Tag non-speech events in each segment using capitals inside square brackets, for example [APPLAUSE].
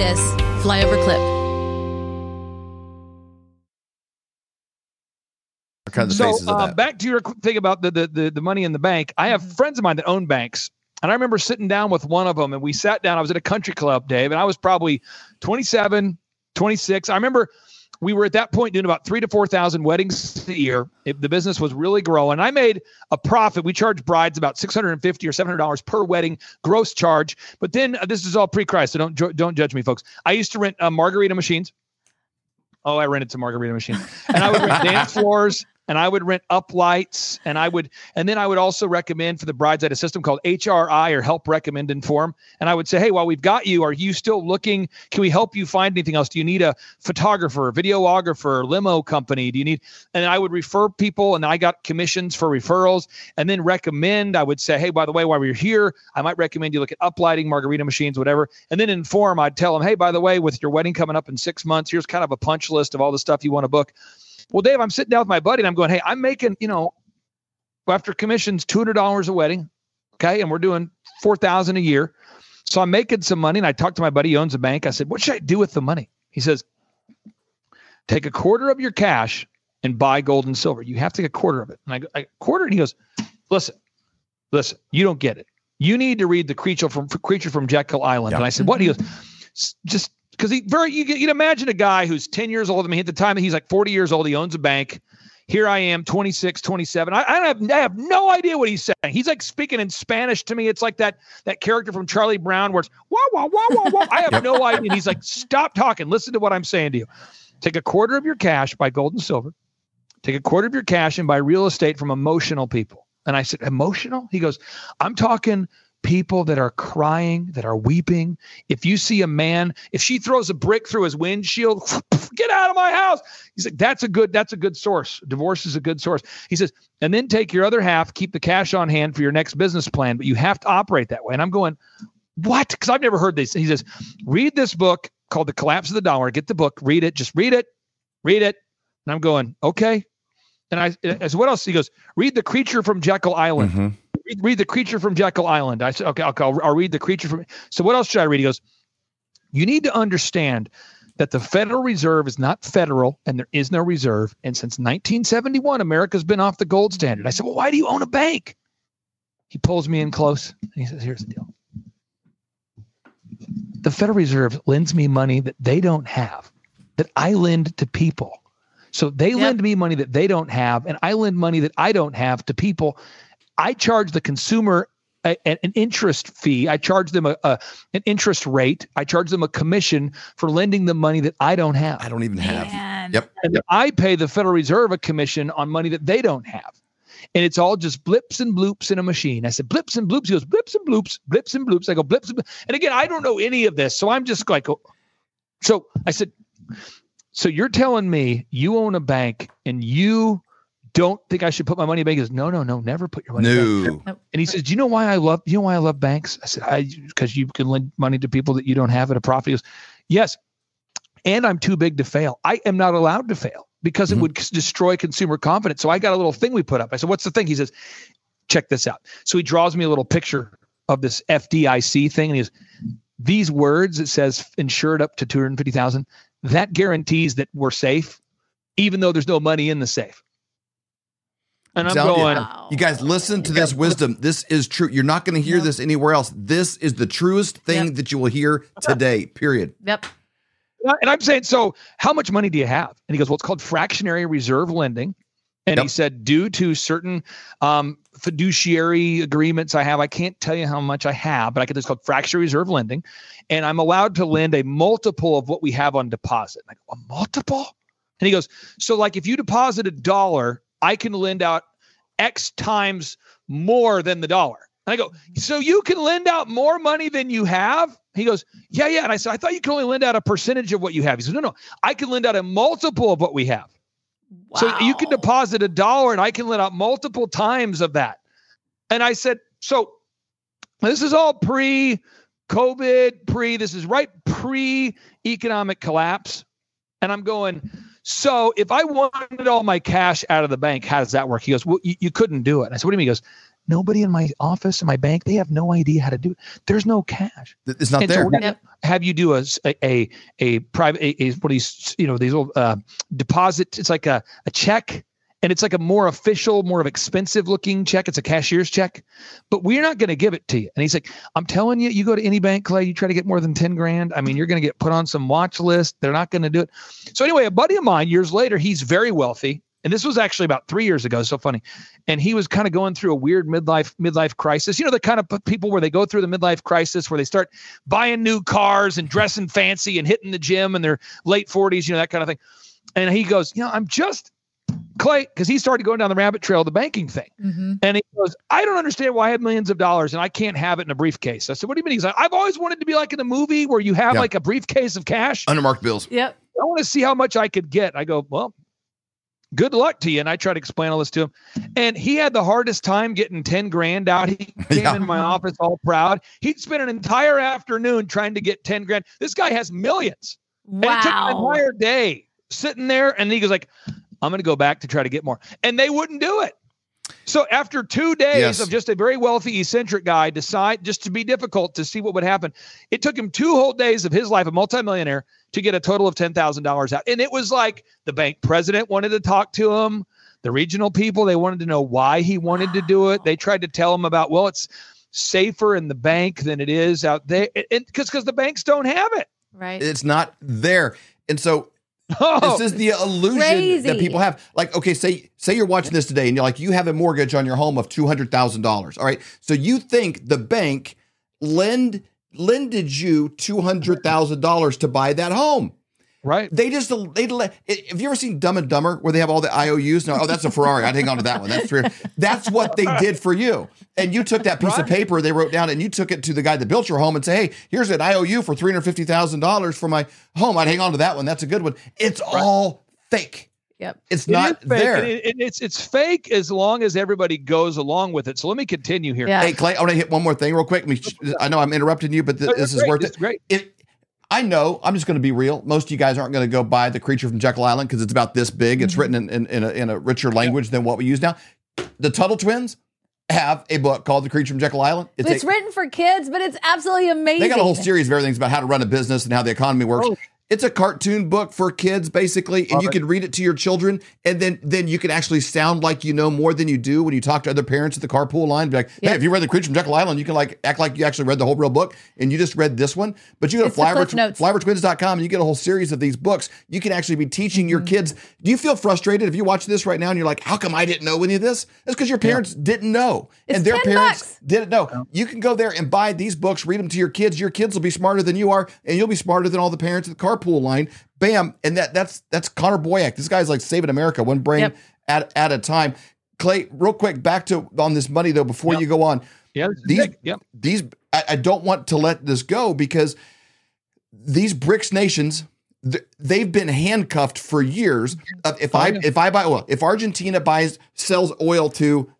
this flyover clip. What kinds so faces of um, that? back to your thing about the, the the the money in the bank. I have friends of mine that own banks, and I remember sitting down with one of them, and we sat down. I was at a country club, Dave, and I was probably 27, 26. I remember we were at that point doing about three to four thousand weddings a year. It, the business was really growing. I made a profit. We charged brides about six hundred and fifty or seven hundred dollars per wedding gross charge. But then uh, this is all pre-Christ, so don't ju- don't judge me, folks. I used to rent uh, margarita machines. Oh, I rented some margarita machines, and I would rent [LAUGHS] dance floors, and I would rent up lights, and I would, and then I would also recommend for the brides at a system called HRI or Help Recommend Inform, and I would say, hey, while we've got you, are you still looking? Can we help you find anything else? Do you need a photographer, videographer, limo company? Do you need? And I would refer people, and I got commissions for referrals, and then recommend. I would say, hey, by the way, while we're here, I might recommend you look at uplighting, margarita machines, whatever, and then inform. I'd tell them, hey, by the way, with your wedding coming up in six months, here's kind of a punch list of all the stuff you want to book. Well, Dave, I'm sitting down with my buddy and I'm going, hey, I'm making, you know, after commissions, $200 a wedding. Okay. And we're doing 4,000 a year. So I'm making some money. And I talked to my buddy, he owns a bank. I said, what should I do with the money? He says, take a quarter of your cash and buy gold and silver. You have to get a quarter of it. And I go, I quarter. And he goes, listen, listen, you don't get it. You need to read the creature from creature from Jekyll Island. Yeah. And I said, what? He goes, mm-hmm. just because he very you you'd imagine a guy who's 10 years older than me at the time he's like 40 years old he owns a bank. Here i am 26 27 i, I have i have no idea what he's saying. He's like speaking in spanish to me. It's like that that character from charlie brown where it's wah wah wah wah wah. I have no idea. And he's like stop talking. Listen to what i'm saying to you. Take a quarter of your cash buy gold and silver. Take a quarter of your cash and buy real estate from emotional people. And i said emotional? He goes i'm talking people that are crying, that are weeping. If you see a man, if she throws a brick through his windshield, [LAUGHS] get out of my house. He's like, that's a good, that's a good source. Divorce is a good source. He says, and then take your other half, keep the cash on hand for your next business plan, but you have to operate that way. And I'm going, what? Because I've never heard this. He says, read this book called The Collapse of the Dollar. Get the book, read it, just read it, read it. And I'm going, okay. And I, said, what else? He goes, read The Creature from Jekyll Island Mhm. Read, read the creature from Jekyll Island. I said, okay, okay I'll, I'll read the creature from. So what else should I read? He goes, you need to understand that the Federal Reserve is not federal and there is no reserve. And since 1971, America's been off the gold standard. I said, well, why do you own a bank? He pulls me in close and he says, here's the deal. The Federal Reserve lends me money that they don't have, that I lend to people. So they Yep. lend me money that they don't have, and I lend money that I don't have to people. I charge the consumer a, a- an interest fee. I charge them a, a an interest rate. I charge them a commission for lending them money that I don't have. I don't even have. Man. Yep. And then I pay the Federal Reserve a commission on money that they don't have. And it's all just blips and bloops in a machine. I said, blips and bloops. He goes, blips and bloops, blips and bloops. I go, blips and bloops. And again, I don't know any of this. So I'm just like, oh. so I said, so you're telling me you own a bank and you don't think I should put my money in a bank? He goes, no, no, no, never put your money in bank. No. And he says, "Do you know why I love? You know why I love banks?" I said, "I because you can lend money to people that you don't have at a profit." He goes, "Yes, and I'm too big to fail. I am not allowed to fail because it mm-hmm. would destroy consumer confidence." So I got a little thing we put up. I said, "What's the thing?" He says, "Check this out." So he draws me a little picture of this FDIC thing, and he goes, "These words it says insured up to two hundred fifty thousand. That guarantees that we're safe, even though there's no money in the safe." And I'm telling you. going. Wow. You guys listen to this wisdom. This is true. You're not going to hear Yep. this anywhere else. This is the truest thing Yep. that you will hear today. Period. Yep. And I'm saying, so how much money do you have? And he goes, well, it's called fractionary reserve lending. And he said, due to certain um, fiduciary agreements I have, I can't tell you how much I have, but I can just called fractionary reserve lending. And I'm allowed to lend a multiple of what we have on deposit. I a multiple? And he goes, so like if you deposit a dollar, I can lend out X times more than the dollar. And I go, so you can lend out more money than you have? He goes, yeah, yeah. And I said, I thought you could only lend out a percentage of what you have. He said, no, no, I can lend out a multiple of what we have. Wow. So you can deposit a dollar and I can lend out multiple times of that. And I said, so this is all pre COVID, pre, this is right pre economic collapse. And I'm going, so if I wanted all my cash out of the bank, how does that work? He goes, well, you, you couldn't do it. And I said, what do you mean? He goes, nobody in my office in my bank they have no idea how to do it. There's no cash. It's not And so there. we're Yep. have you do a s- a a, a private a, private a, what these you know these little uh, deposit. It's like a a check, and it's like a more official, more of expensive looking check. It's a cashier's check, but we're not going to give it to you. And he's like, I'm telling you, you go to any bank, Clay, you try to get more than ten grand. I mean, you're going to get put on some watch list. They're not going to do it. So anyway, a buddy of mine years later, he's very wealthy. And this was actually about three years ago. So funny. And he was kind of going through a weird midlife midlife crisis. You know, the kind of people where they go through the midlife crisis where they start buying new cars and dressing fancy and hitting the gym in their late 40s, you know, that kind of thing. And he goes, You know, I'm just Clay, because he started going down the rabbit trail, the banking thing. hmm And he goes, I don't understand why I have millions of dollars and I can't have it in a briefcase. I said, What do you mean? He's like, I've always wanted to be like in a movie where you have Yeah. like a briefcase of cash. Unmarked bills. Yep. I want to see how much I could get. I go, well, good luck to you. And I try to explain all this to him. And he had the hardest time getting 10 grand out. He [LAUGHS] came Yeah. in my office all proud. He'd spent an entire afternoon trying to get 10 grand. This guy has millions. And it took an entire day sitting there. And he goes like, I'm going to go back to try to get more. And they wouldn't do it. So after two days Yes. of just a very wealthy eccentric guy decide just to be difficult to see what would happen, it took him two whole days of his life, a multimillionaire, to get a total of ten thousand dollars out. And it was like the bank president wanted to talk to him, the regional people they wanted to know why he wanted to do it. They tried to tell him about well, it's safer in the bank than it is out there, because because the banks don't have it. Right. It's not there. And so [LAUGHS] Oh, this is the illusion that people have. Like, okay, say say you're watching this today and you're like, you have a mortgage on your home of two hundred thousand dollars. All right. So you think the bank lend lended you two hundred thousand dollars to buy that home. Right. They just they let. Have you ever seen Dumb and Dumber where they have all the IOUs? No, oh, that's a Ferrari. I'd hang on to that one. That's true. That's what they did for you. And you took that piece of paper they wrote down and you took it to the guy that built your home and say, hey, here's an IOU for three hundred fifty thousand dollars for my home. I'd hang on to that one. That's a good one. It's all fake. Yep. It's It not is fake, there. it- it- it's it's fake as long as everybody goes along with it. So let me continue here. Yeah. Hey Clay, I want to hit one more thing real quick. Let me- I know I'm interrupting you, but th- No, this that's is great. worth This it. is great. It, I know. I'm just going to be real. Most of you guys aren't going to go buy the creature from Jekyll Island because it's about this big. It's Mhm. written in, in, in, a, in a richer language than what we use now. The Tuttle twins have a book called The Creature from Jekyll Island. It's, a, written for kids, but it's absolutely amazing. they got a whole series of everything about how to run a business and how the economy works. Oh. It's a cartoon book for kids, basically, and Love you it. can read it to your children, and then then you can actually sound like you know more than you do when you talk to other parents at the carpool line. Be like, hey, Yep. if you read the Creature from Jekyll Island, you can like act like you actually read the whole real book, and you just read this one. But you go to It's the Flyover, flyovertwins.com and you get a whole series of these books. You can actually be teaching Mm-hmm. your kids. Do you feel frustrated if you watch this right now and you're like, how come I didn't know any of this? That's because your parents didn't know, It's and their 10 parents bucks. didn't know. You can go there and buy these books, read them to your kids. Your kids will be smarter than you are, and you'll be smarter than all the parents at the carpool line. Bam, and that that's that's Connor Boyack. This guy's like saving America one brain Yep. at at a time. Clay, real quick, back to on this money though. Before Yep. you go on, Yeah, These-. Yep. these I, I don't want to let this go because these BRICS nations they've been handcuffed for years. If Oh, I if I buy oil, if Argentina buys sells oil to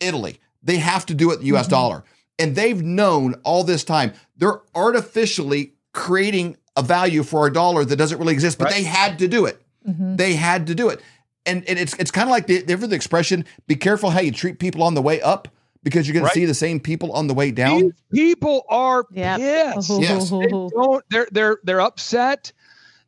Italy, they have to do it the U.S. Mhm. dollar, and they've known all this time. They're artificially creating a value for our dollar that doesn't really exist, but Right. they had to do it. Mhm. They had to do it. And, and it's it's kind of like the, the, the expression be careful how you treat people on the way up because you're going Right. to see the same people on the way down. These people are Yep. pissed. [LAUGHS] Yes. They don't, they're they're they're upset.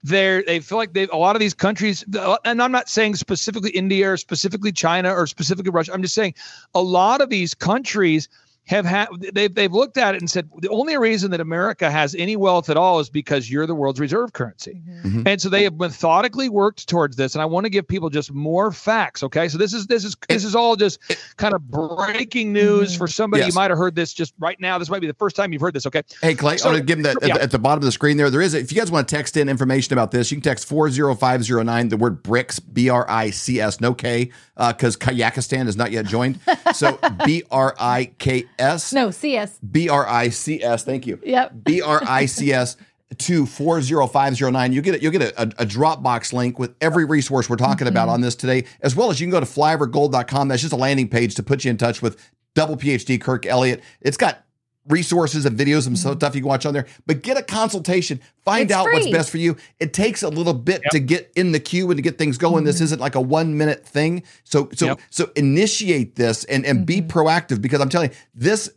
They're they feel like they a lot of these countries, and I'm not saying specifically India or specifically China or specifically Russia. I'm just saying a lot of these countries have had they've they've looked at it and said the only reason that America has any wealth at all is because you're the world's reserve currency. Mhm. And so they have methodically worked towards this. And I want to give people just more facts. Okay. So this is this is this is all just kind of breaking news for somebody. Yes. You might have heard this just right now. This might be the first time you've heard this. Okay. Hey, Clay, So- I want to give them that at, yeah. the, at the bottom of the screen there. There is, if you guys want to text in information about this, you can text 40509, the word BRICS, B R I C S, no K, because Kazakhstan is not yet joined. So [LAUGHS] B R I K S, No, CS. B R I C S, thank you. Yep. [LAUGHS] B R I C S to 40509. You get it, you'll get a, a, a Dropbox link with every resource we're talking about mm-hmm. on this today, as well as you can go to flyovergold.com. That's just a landing page to put you in touch with double PhD Kirk Elliott. It's got resources and videos and mm-hmm. stuff you can watch on there. But get a consultation. Find It's out what's best for you. It takes a little bit to get in the queue and to get things going. This mm-hmm. isn't like a one minute thing. So so Yep. so initiate this and and be mm-hmm. proactive because I'm telling you this.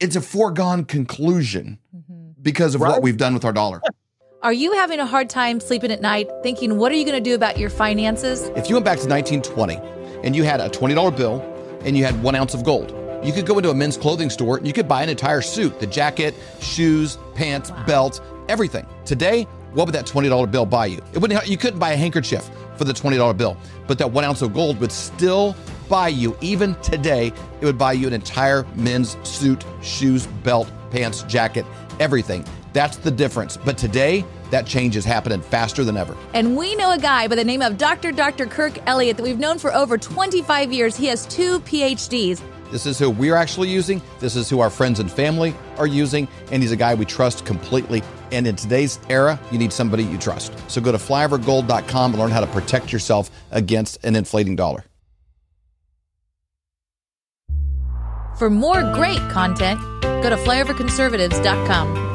It's a foregone conclusion because of what we've done with our dollar. [LAUGHS] Are you having a hard time sleeping at night thinking, what are you going to do about your finances? If you went back to 1920 and you had a $20 bill and you had one ounce of gold, you could go into a men's clothing store and you could buy an entire suit the jacket, shoes, pants, belt, everything. Today, what would that $20 bill buy you? It wouldn't, you couldn't buy a handkerchief for the $20 bill, but that one ounce of gold would still buy you, even today, it would buy you an entire men's suit, shoes, belt, pants, jacket, everything. That's the difference. But today, that change is happening faster than ever. And we know a guy by the name of Dr. Dr. Kirk Elliott that we've known for over 25 years. He has two PhDs. This is who we're actually using. This is who our friends and family are using. And he's a guy we trust completely. And in today's era, you need somebody you trust. So go to flyovergold.com and learn how to protect yourself against an inflating dollar. For more great content, go to flyoverconservatives.com.